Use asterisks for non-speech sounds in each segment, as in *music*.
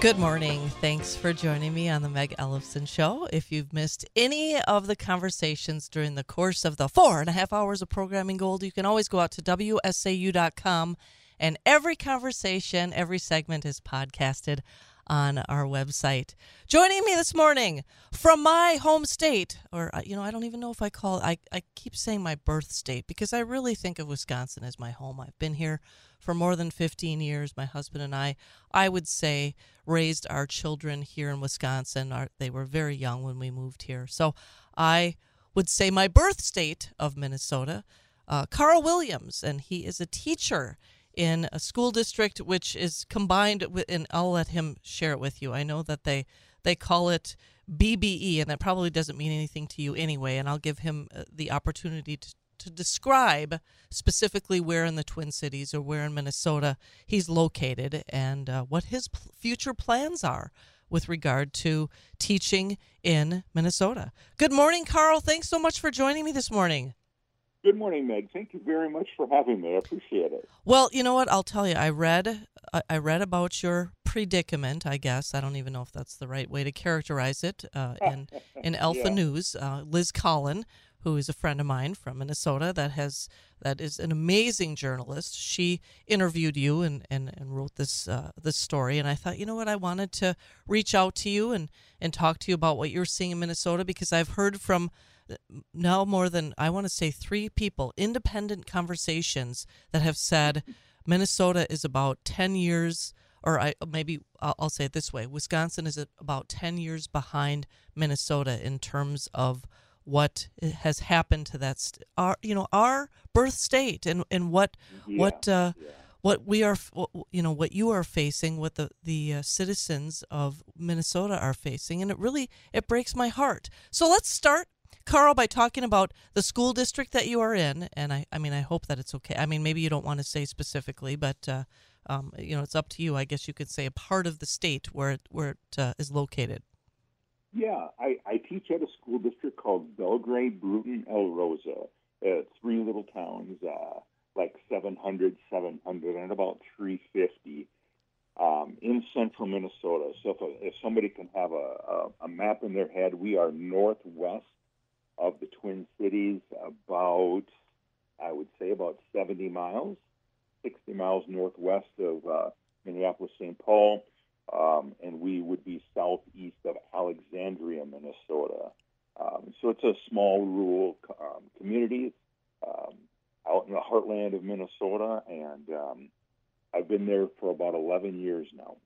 Good morning. Thanks for joining me on the Meg Ellefson Show. If you've missed any of the conversations during the course of the four and a half hours of programming gold, you can always go out to WSAU.com and every conversation, every segment is podcasted on our website. Joining me this morning from my home state, or, uh, you know, I don't even know if I call it, I, I keep saying my birth state because I really think of Wisconsin as my home. I've been here for more than 15 years. My husband and I, I would say, raised our children here in Wisconsin. Our, they were very young when we moved here. So I would say my birth state of Minnesota. Uh, Carl Williams, and he is a teacher in a school district which is combined with, and I'll let him share it with you. I know that they they call it BBE, and that probably doesn't mean anything to you anyway. And I'll give him uh, the opportunity to, to describe specifically where in the Twin Cities or where in Minnesota he's located and uh, what his p- future plans are with regard to teaching in Minnesota. Good morning, Carl. Thanks so much for joining me this morning. Good morning, Meg. Thank you very much for having me. I appreciate it. Well, you know what? I'll tell you. I read I read about your predicament. I guess I don't even know if that's the right way to characterize it. Uh, *laughs* in in Alpha yeah. News, uh, Liz Collin, who is a friend of mine from Minnesota, that has that is an amazing journalist. She interviewed you and and, and wrote this uh, this story, and I thought, you know what? I wanted to reach out to you and and talk to you about what you're seeing in Minnesota because I've heard from now more than I want to say three people, independent conversations that have said Minnesota is about 10 years, or I maybe I'll, say it this way: Wisconsin is about 10 years behind Minnesota in terms of what has happened to that st- our you know our birth state and and what yeah, what uh, yeah. what we are you know what you are facing what the the uh, citizens of Minnesota are facing and it really it breaks my heart so let's start Carl, by talking about the school district that you are in, and I, I mean, I hope that it's okay. I mean, maybe you don't want to say specifically, but uh, um, you know, it's up to you. I guess you could say a part of the state where it where it uh, is located. Yeah, I, I teach at a school district called Belgrade, Brooten, El Rosa. Uh, three little towns, uh, like 700, 700, and about 350 um, in central Minnesota. So if, a, if somebody can have a, a, a map in their head, we are northwest of the Twin Cities, about, I would say, about 70 miles, 60 miles northwest of uh, Minneapolis, St. Paul, um, and we would be southeast of Alexandria, Minnesota. Um, so it's a small rural um, community um, out in the heartland of Minnesota, and um, I've been there for about 11 years now.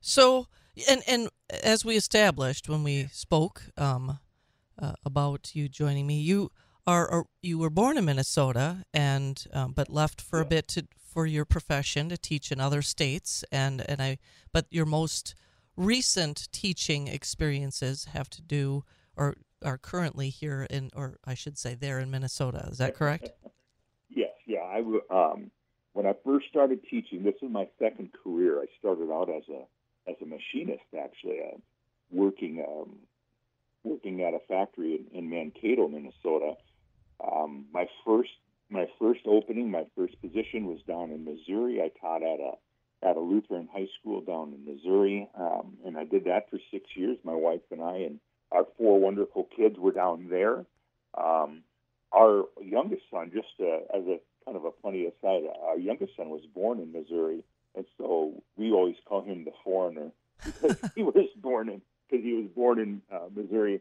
So, and and as we established when we spoke, um, uh, about you joining me. You are, are, you were born in Minnesota and um, but left for yeah. a bit to for your profession to teach in other states and and I but your most recent teaching experiences have to do or are currently here in or I should say there in Minnesota. Is that correct? *laughs* yes, yeah. I um, when I first started teaching, this is my second career. I started out as a as a machinist actually, uh, working um, working at a factory in, in Mankato, Minnesota. Um, my first my first opening, my first position was down in Missouri. I taught at a at a Lutheran high school down in Missouri, um, and I did that for six years. My wife and I and our four wonderful kids were down there. Um, our youngest son, just uh, as a kind of a funny aside, our youngest son was born in Missouri, and so we always call him the foreigner because *laughs* he was born in because he was born in uh, Missouri.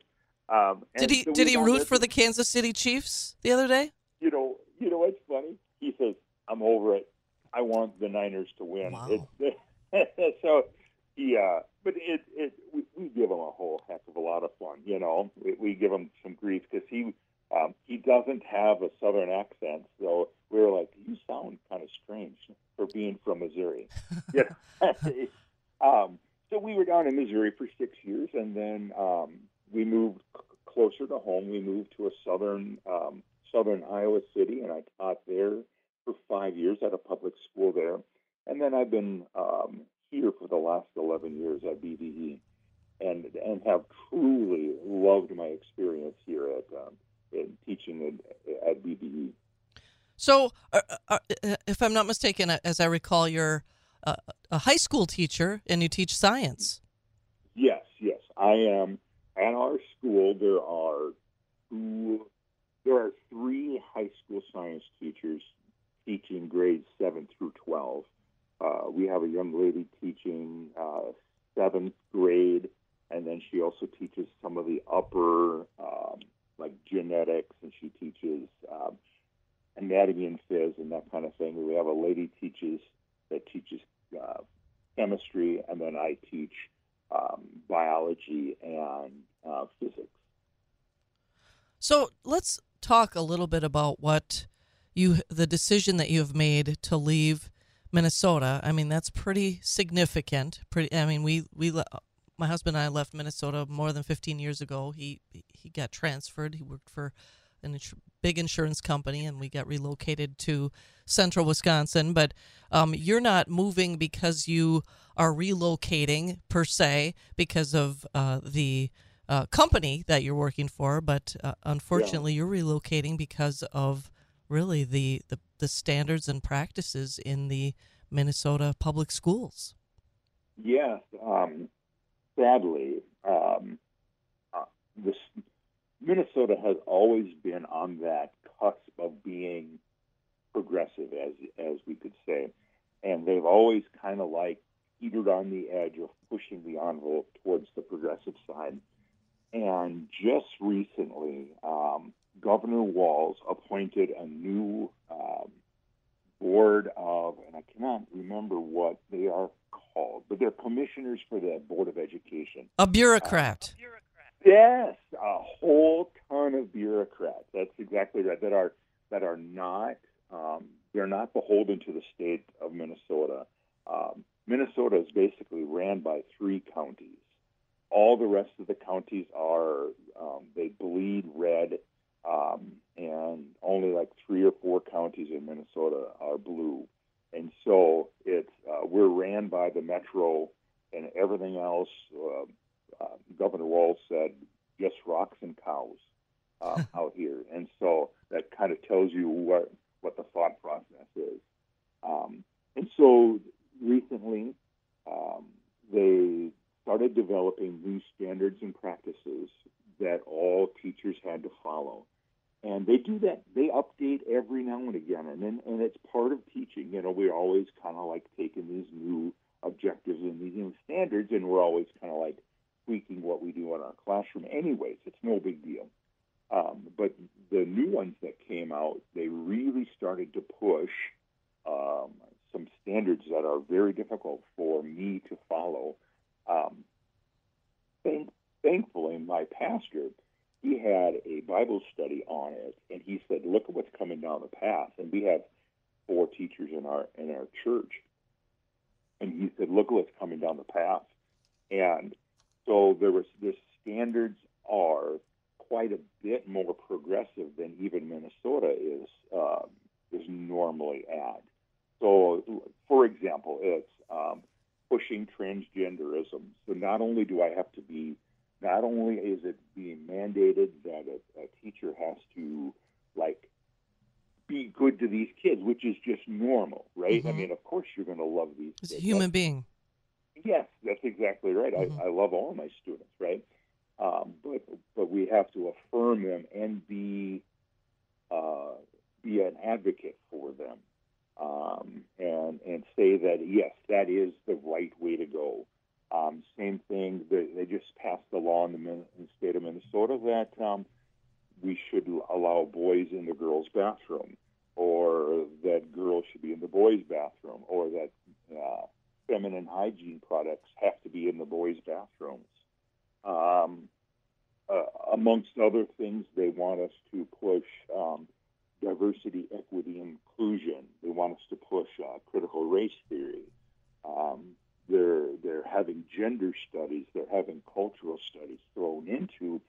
Um, did he so did he root for the Kansas City Chiefs the other day? You know, you know what's funny? He says, "I'm over it. I want the Niners to win." Wow. *laughs* so, yeah, but it it we, we, give him a whole heck of a lot of fun. You know, we, we give him some grief because he um, he doesn't have a Southern accent, so we were like, "You sound kind of strange for being from Missouri." *laughs* yeah. *laughs* um, so we were down in Missouri for six years, and then um, we moved c- closer to home. We moved to a southern um, southern Iowa city, and I taught there for five years at a public school there. And then I've been um, here for the last 11 years at BBE, and and have truly loved my experience here at um, in teaching at, at BBE. So, uh, uh, uh, if I'm not mistaken, as I recall, your a, a high school teacher and you teach science. Yes, yes, I am. At our school, there are two, there are three high school science teachers teaching grades seven through twelve. Uh, we have a young lady teaching uh, seventh grade, and then she also teaches some of the upper, um, like genetics, and she teaches um, anatomy and phys and that kind of thing. We have a lady teaches that teaches uh, chemistry, and then I teach um, biology and uh, physics. So let's talk a little bit about what you the decision that you have made to leave Minnesota. I mean, that's pretty significant. Pretty. I mean, we we my husband and I left Minnesota more than 15 years ago. He he got transferred. He worked for a big insurance company, and we got relocated to central Wisconsin. But um, you're not moving because you are relocating per se because of uh, the uh, company that you're working for, but uh, unfortunately, yeah. you're relocating because of really the, the, the standards and practices in the Minnesota public schools. Yes, um, sadly, um, uh, this Minnesota has always been on that cusp of being progressive, as as we could say, and they've always kind of like teetered on the edge of pushing the envelope towards the progressive side. And just recently, um, Governor Walz appointed a new um, board of, and I cannot remember what they are called, but they're commissioners for the Board of Education. A bureaucrat. Uh, Yes, a whole ton of bureaucrats. That's exactly right. That are that are not um, they're not beholden to the state of Minnesota. Um, Minnesota is basically ran by three counties. All the rest of the counties are um, they bleed red, um, and only like three or four counties in Minnesota are blue. And so it's uh, we're ran by the metro, and everything else. Uh, uh, Governor Walz said, just rocks and cows uh, *laughs* out here. And so that kind of tells you what, what the thought process is. Um, and so recently, um, they started developing new standards and practices that all teachers had to follow. And they do that, they update every now and again. And, and it's part of teaching. You know, we're always kind of like taking these new objectives and these new standards, and we're always kind of like tweaking what we do in our classroom. Anyways, it's no big deal. Um, but the new ones that came out, they really started to push um, some standards that are very difficult for me to follow. Um, thank, thankfully, my pastor, he had a Bible study on it, and he said, "Look at what's coming down the path." And we have four teachers in our in our church, and he said, "Look at what's coming down the path." And so there was the standards are quite a bit more progressive than even Minnesota is uh, is normally at. So, for example, it's um, pushing transgenderism. So not only do I have to be, not only is it being mandated that a, a teacher has to like be good to these kids, which is just normal, right? Mm-hmm. I mean, of course you're going to love these. It's kids. a human being. Yes, that's exactly right. Mm-hmm. I, I love all my students, right? Um, but but we have to affirm them and be uh, be an advocate for them, um, and and say that yes, that is the right way to go. Um, same thing. They, they, just passed the law in the, in the state of Minnesota that um, we should allow boys in the girls' bathroom, or that girls should be in the boys' bathroom, or that uh, feminine hygiene products have to be in the boys' bathrooms. Um, uh, amongst other things, they want us to push um, diversity, equity, inclusion. They want us to push uh, critical race theory. Um, they're they're having gender studies. They're having cultural studies thrown into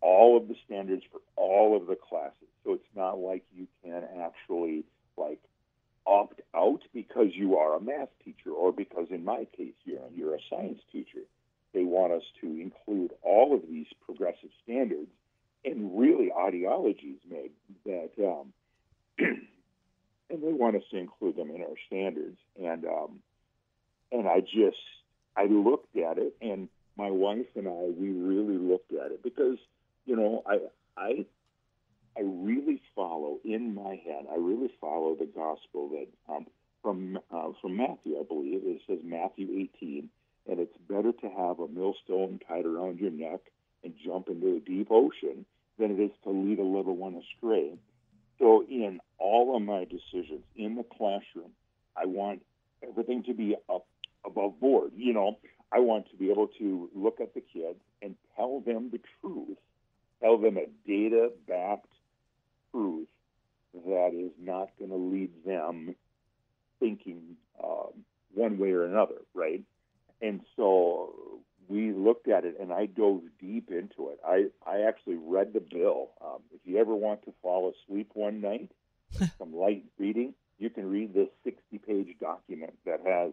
all of the standards for all of the classes. So it's not like you can actually like opt out because you are a math teacher or because in my case you're, you're a science teacher. They want us to include all of these progressive standards and really ideologies, Meg, that um, and they want us to include them in our standards. And um, and I just I looked at it, and my wife and I we really looked at it because you know I I I really follow in my head. I really follow the gospel that um, from uh, from Matthew, I believe it says Matthew 18, and it's better to millstone tied around your neck and jump into a deep ocean than it is to lead a little one astray. So, in all of my decisions in the classroom, I want everything to be up above board. You know, I want to be able to look at the kids and tell them the truth, tell them a data backed truth that is not going to lead them thinking um, one way or another, right? And so we looked at it, and I dove deep into it. I, I actually read the bill. Um, if you ever want to fall asleep one night, *laughs* some light reading, you can read this 60-page document that has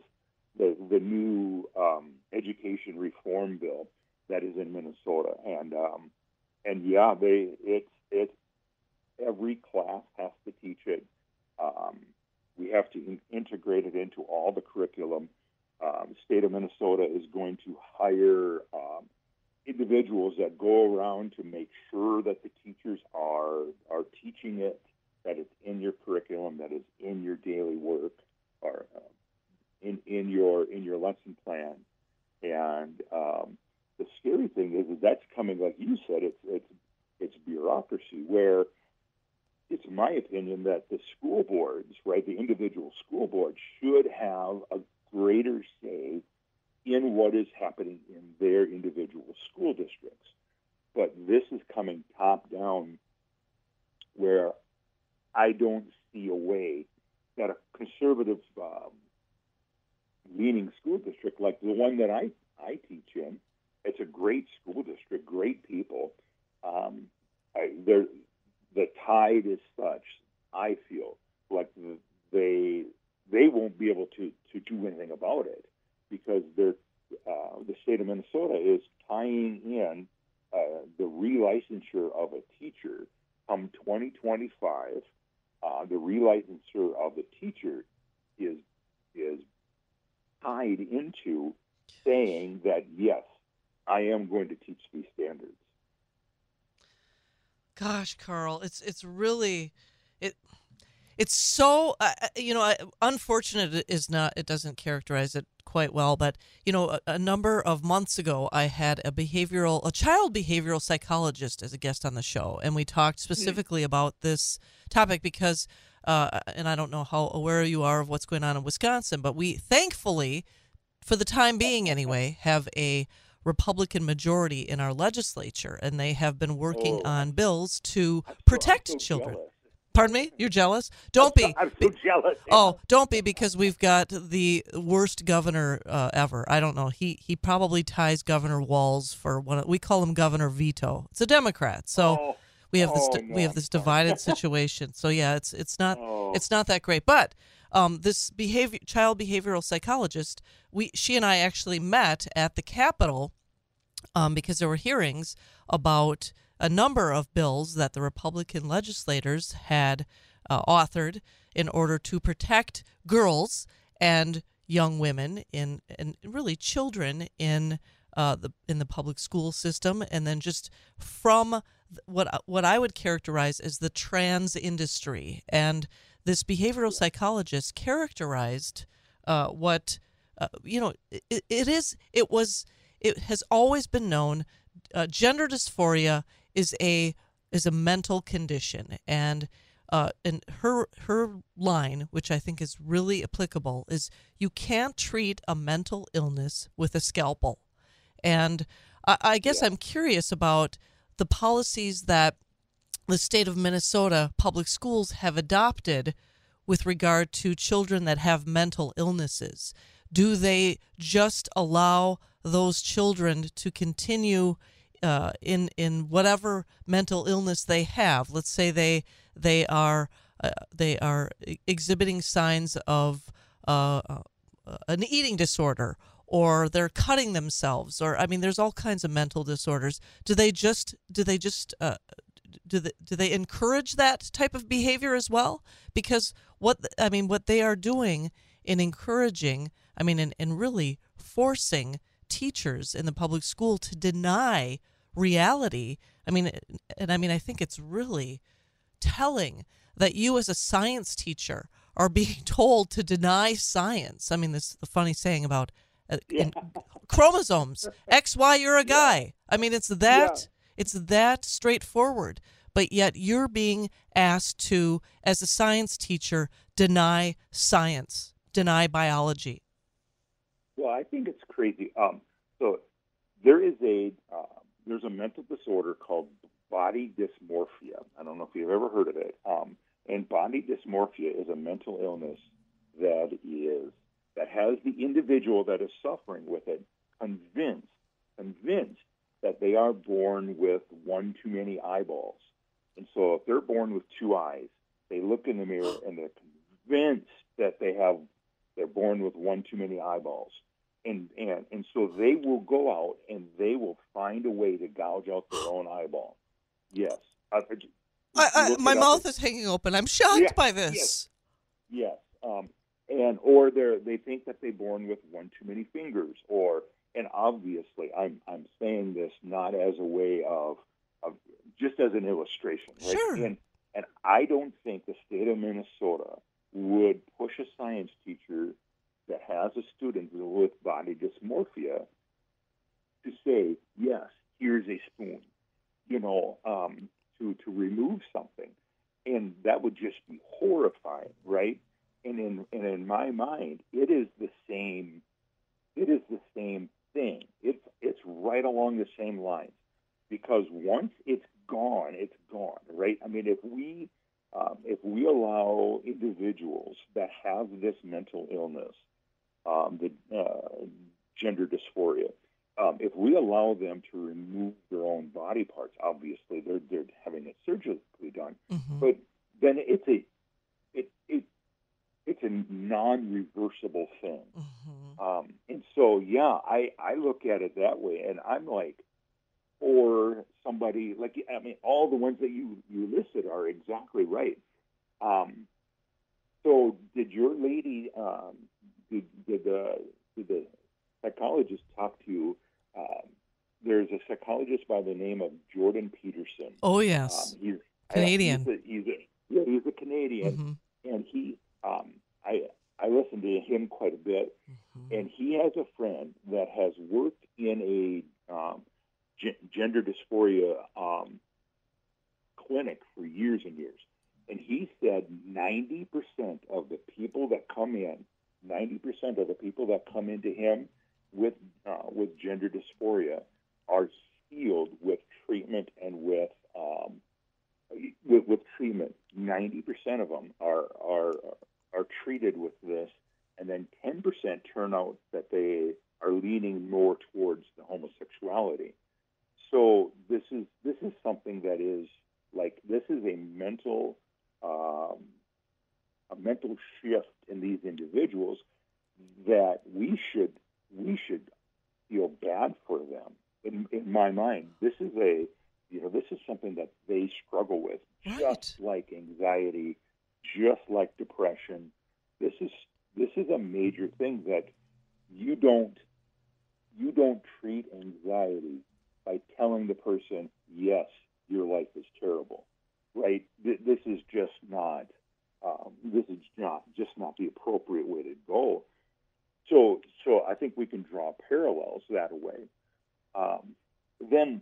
the the new um, education reform bill that is in Minnesota, and um, and yeah, they it's it's every class has to teach it. Um, we have to in- integrate it into all the curriculum. Um, the state of Minnesota is going to hire um, individuals that go around to make sure that the teachers are are teaching it, that it's in your curriculum, that it's in your daily work, or uh, in in your in your lesson plan. And um, the scary thing is, is that's coming, like you said, it's it's it's bureaucracy where it's my opinion that the school boards, right, the individual school boards, should have a greater say in what is happening in their individual school districts. But this is coming top down where I don't see a way that a conservative um, leaning school district like the one that I, I teach in, it's a great school district, great people. Um, I, the tide is such, I feel, like they they won't be able to, to do anything about it because uh, the state of Minnesota is tying in uh, the relicensure of a teacher come 2025. Uh, the relicensure of the teacher is is tied into saying that yes, I am going to teach these standards. Gosh, Carl, it's it's really it's so uh, uh you know unfortunate is not it doesn't characterize it quite well but you know a, a, number of months ago i had a behavioral a child behavioral psychologist as a guest on the show and we talked hmm. specifically mm-hmm. about this topic because uh, and i don't know how aware you are of what's going on in wisconsin but we thankfully for the time being anyway have a Republican majority in our legislature, and they have been working oh. on bills to protect children. Jealous. Pardon me? You're jealous? Don't be. *laughs* I'm so jealous. Oh, don't be because we've got the worst governor uh, ever. I don't know. He he probably ties Governor Walz for one. We call him Governor Veto. It's a Democrat, so oh. we have this oh, no. we have this divided *laughs* situation. So yeah, it's it's not oh. it's not that great. But um, this behavior child behavioral psychologist, we she and I actually met at the Capitol um, because there were hearings about a number of bills that the Republican legislators had uh, authored in order to protect girls and young women in and really children in uh, the in the public school system, and then just from what what I would characterize as the trans industry. And this behavioral psychologist characterized uh, what uh, you know it, it is it was it has always been known uh, gender dysphoria is a is a mental condition and uh, and her her line, which I think is really applicable, is you can't treat a mental illness with a scalpel. And I, I guess yeah. I'm curious about the policies that the state of Minnesota public schools have adopted with regard to children that have mental illnesses? Do they just allow those children to continue uh, in in whatever mental illness they have? Let's say they they are uh, they are exhibiting signs of uh, uh an eating disorder or they're cutting themselves or i mean there's all kinds of mental disorders do they just do they just uh, do they, do they encourage that type of behavior as well? Because what I mean, what they are doing in encouraging, I mean, in, in really forcing teachers in the public school to deny reality. I mean, and I mean, I think it's really telling that you, as a science teacher, are being *laughs* told to deny science. I mean, this the funny saying about uh, yeah. chromosomes. *laughs* X, Y, you're a guy. Yeah. I mean, it's that yeah. it's that straightforward. But yet, you're being asked to, as a science teacher, deny science, deny biology. Well, I think it's crazy. Um, so there is a uh, there's a mental disorder called body dysmorphia. I don't know if you've ever heard of it. Um, and body dysmorphia is a mental illness that is that has the individual that is suffering with it convinced convinced that they are born with one too many eyeballs. And so if they're born with two eyes, they look in the mirror and they're convinced that they have they're born with one too many eyeballs and and and so they will go out and they will find a way to gouge out their own eyeball. Yes, I, I, I, my mouth is hanging open. I'm shocked yeah, by this. Yes, yes. Um, and or they they think that they're born with one too many fingers, or and obviously I'm I'm saying this not as a way of of just as an illustration. Right? Sure. And and I don't think the state of Minnesota would push a science teacher that has a student with body dysmorphia to say, yes, here's a spoon, you know, um, to, to remove something. And that would just be horrifying, right? And in, and in my mind, it is the same, it is the same thing. It's, it's right along the same lines because once it's gone, it's gone, right? I mean, if we, um, if we allow individuals that have this mental illness um, the uh, gender dysphoria. Um, if we allow them to remove their own body parts, obviously they're they're having it surgically done, mm-hmm. but then it's a it, it it's a non-reversible thing. Mm-hmm. Um, and so, yeah, I I look at it that way, and I'm like, or somebody like I mean, all the ones that you you listed are exactly right. Um, so, did your lady um, did, the, did the psychologist talk to you? Um, there's a psychologist by the name of Jordan Peterson. Oh yes, um, he's Canadian. Uh, he's, a, he's a, yeah, he's a Canadian, mm-hmm. and he um, I I listen to him quite a bit, mm-hmm. and he has a friend that has worked in a um, g- gender dysphoria um, clinic for years and years, and he said 90% of the people that come in 90% of the people that come into him with uh, with gender dysphoria are healed with treatment and with um, with, with treatment. 90% of them are are are treated with this, and then 10% turn out that they are leaning more towards the homosexuality. So this is this is something that is like this is a mental um, a mental shift in these individuals that we should we should feel bad for them. In, in my mind, this is a you know this is something that they struggle with, right. just like anxiety, just like depression. This is this is a major thing that you don't you don't treat anxiety by telling the person, yes, your life is terrible, right? This is just not this is not just not the appropriate way to go. So, so I think we can draw parallels that way. Um, then,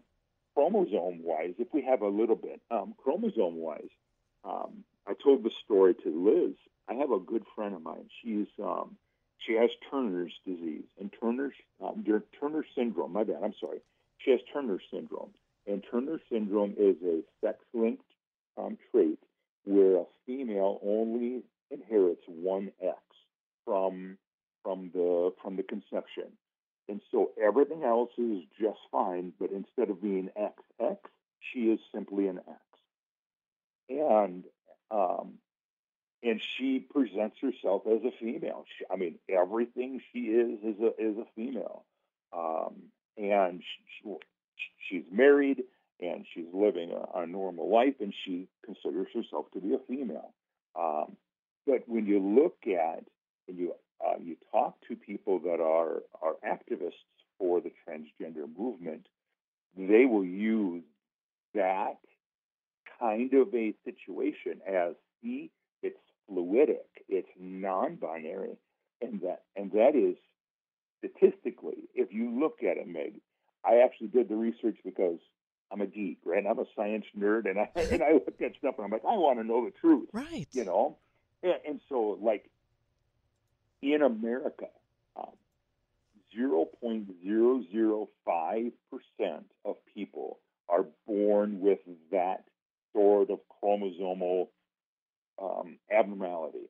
chromosome-wise, if we have a little bit, um, chromosome-wise, um, I told the story to Liz. I have a good friend of mine. She's um, she has Turner's disease and Turner's um, Turner syndrome. My bad. I'm sorry. She has Turner syndrome, and Turner syndrome is a sex-linked um, trait where a female only inherits one X from from the from the conception. And so everything else is just fine, but instead of being XX, she is simply an X. And um, and she presents herself as a female. She, I mean, everything she is is a is a female. Um, and she, she's married she's living a, a, normal life, and she considers herself to be a female. Um, but when you look at and you uh, you talk to people that are are activists for the transgender movement, they will use that kind of a situation as see it's fluidic, it's non-binary, and that and that is statistically, if you look at it, Meg, I actually did the research because I'm a geek, right? I'm a science nerd, and I *laughs* and I look at stuff and I'm like, I want to know the truth, right? You know, and, and so like in America, um, 0.005 percent of people are born with that sort of chromosomal um, abnormality.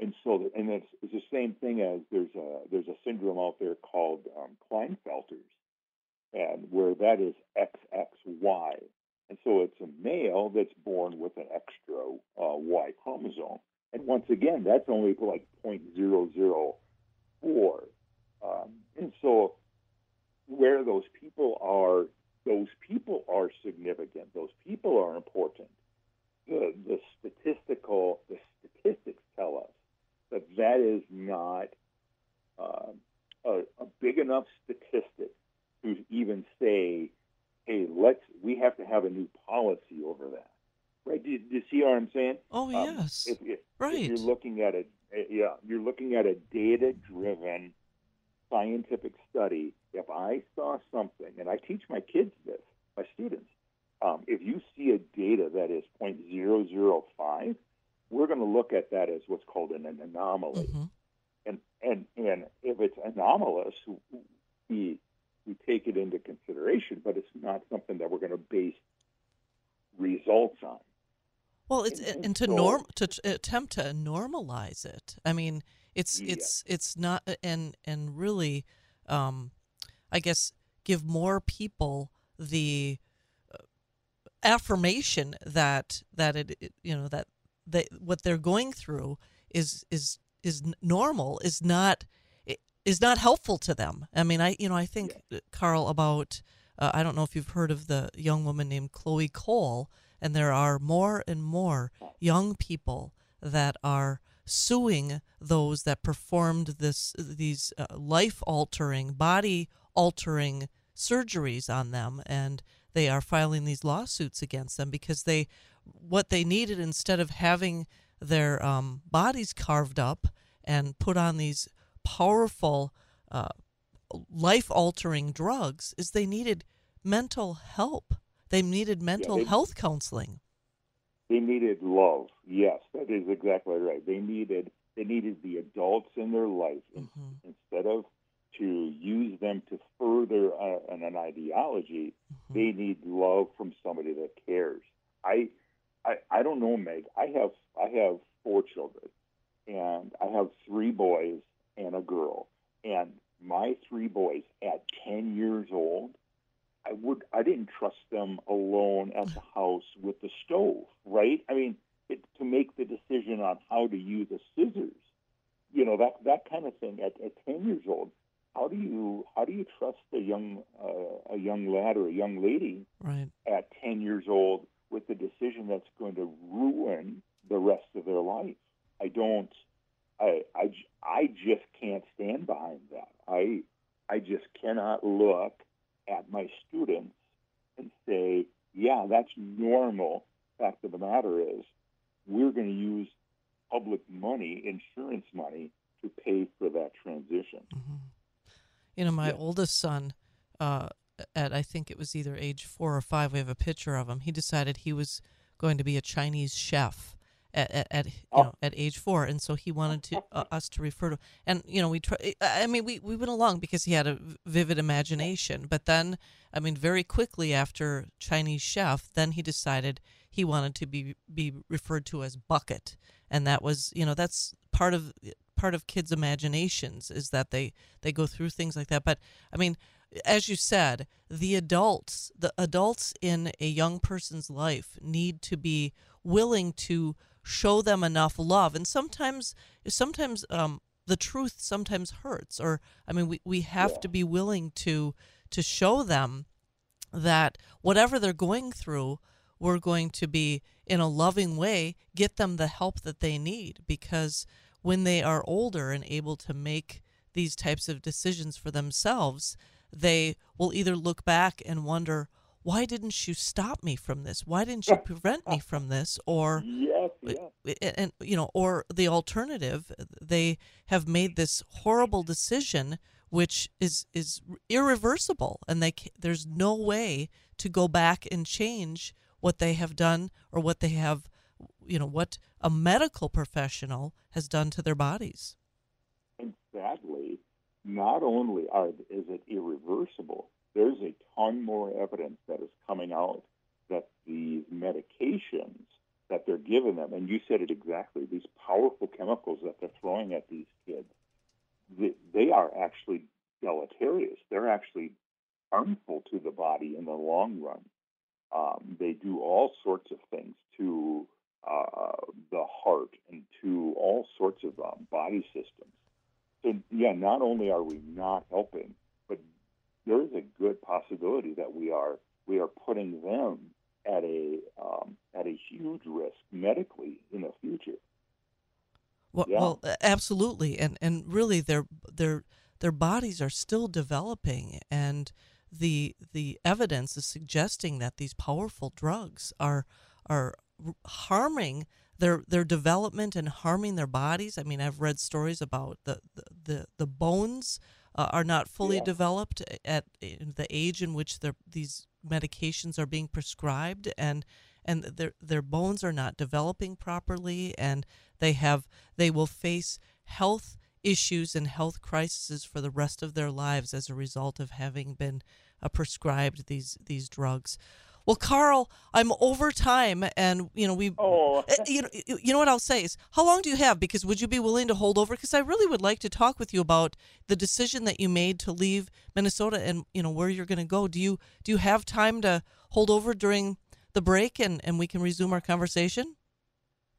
And so, and it's, it's, the same thing as there's a there's a syndrome out there called um, Klinefelter's, and where that is XXY, and so it's a male that's born with an extra uh, Y chromosome. And once again, that's only like 0.004. Um, and so, where those people are, those people are significant. Those people are important. The the statistical the statistics tell us that that is not uh, a, a big enough statistic to even say, "Hey, let's we have to have a new policy over that." Right? Do, do you see what I'm saying? Oh yes. Um, if, if, right. If you're looking at a yeah, you're looking at a data-driven scientific study. If I saw something, and I teach my kids this, my students, um, if you see a data that is 0.005, we're going to look at that as what's called an, an anomaly. Mm-hmm. And, and, and if it's anomalous, we, we take it into consideration, but it's not something that we're going to base results on. Well, it's and, and to so, norm to attempt to normalize it. I mean, it's yeah. it's it's not and and really, um, I guess give more people the uh, affirmation that that it, it you know that they what they're going through is is is normal is not is not helpful to them. I mean, I you know I think yeah. Carl about uh, I don't know if you've heard of the young woman named Chloe Cole and there are more and more young people that are suing those that performed this these uh, life altering, body altering surgeries on them and they are filing these lawsuits against them because they what they needed instead of having their um, bodies carved up and put on these powerful uh, life altering drugs is they needed mental help they needed mental yeah, they, health counseling. They needed love. Yes, that is exactly right. They needed they needed the adults in their life mm-hmm. instead of to use them to further uh, an, an, ideology. Mm-hmm. They need love from somebody that cares. I, I I don't know, Meg. I have I have four children, and I have three boys and a girl. And my three boys at ten years old I would I didn't trust them alone at the house with the stove, right? I mean, it, to make the decision on how to use a scissors, you know that that kind of thing at, at ten years old. How do you how do you trust a young uh, a young lad or a young lady right. at ten years old with the decision that's going to ruin the rest of their life? I don't. I I I just can't stand behind that. I I just cannot look at my students and say, yeah, that's normal. Fact of the matter is, we're going to use public money, insurance money, to pay for that transition. Mm-hmm. You know, my yeah. Oldest son, uh, at I think it was either age four or five, we have a picture of him. He decided he was going to be a Chinese chef at, at, at you oh. know at age four, and so he wanted to uh, us to refer to. And you know, we try. I mean, we we went along because he had a vivid imagination. But then, I mean, very quickly after Chinese chef, then he decided he wanted to be be referred to as bucket, and that was you know that's part of part of kids' imaginations is that they they go through things like that. But I mean, as you said, the adults, the adults in a young person's life need to be willing to show them enough love and sometimes sometimes um, the truth sometimes hurts or i mean we, we have yeah. to be willing to to show them that whatever they're going through we're going to be in a loving way get them the help that they need because when they are older and able to make these types of decisions for themselves, they will either look back and wonder, why didn't you stop me from this? Why didn't you prevent me from this? Or *laughs* yes, yes. and you know, or the alternative, they have made this horrible decision which is is irreversible and they there's no way to go back and change what they have done or what they have you know what a medical professional has done to their bodies and sadly not only are is it irreversible there's a ton more evidence that is coming out that these medications that they're giving them and you said it exactly these powerful chemicals that they're throwing at these kids they are actually deleterious. They're actually harmful to the body in the long run. Um, they do all sorts of things to uh, the heart and to all sorts of um, body systems. So, yeah, not only are we not helping, but there is a good possibility that we are we are putting them at a um, at a huge risk medically in the future. Well, yeah. well, absolutely, and and really, their their their bodies are still developing, and the the evidence is suggesting that these powerful drugs are are harming their their development and harming their bodies. I mean, I've read stories about the the the, the bones uh, are not fully yeah. developed at the age in which these medications are being prescribed, and and their their bones are not developing properly, and they have they will face health issues and health crises for the rest of their lives as a result of having been uh, prescribed these these drugs. Well, Carl, I'm over time, and you know we. Oh. Eh, you know, you know what I'll say is, how long do you have? Because would you be willing to hold over? Because I really would like to talk with you about the decision that you made to leave Minnesota and you know where you're going to go. Do you do you have time to hold over during the break, and and we can resume our conversation?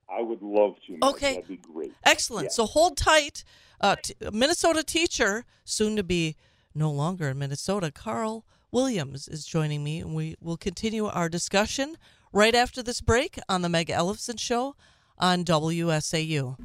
I would love to. Okay. That'd be great. Excellent. Yeah. So hold tight. Uh, t- Minnesota teacher, soon to be no longer in Minnesota, Carl Williams is joining me, and we will continue our discussion right after this break on the Meg Ellefson Show on WSAU.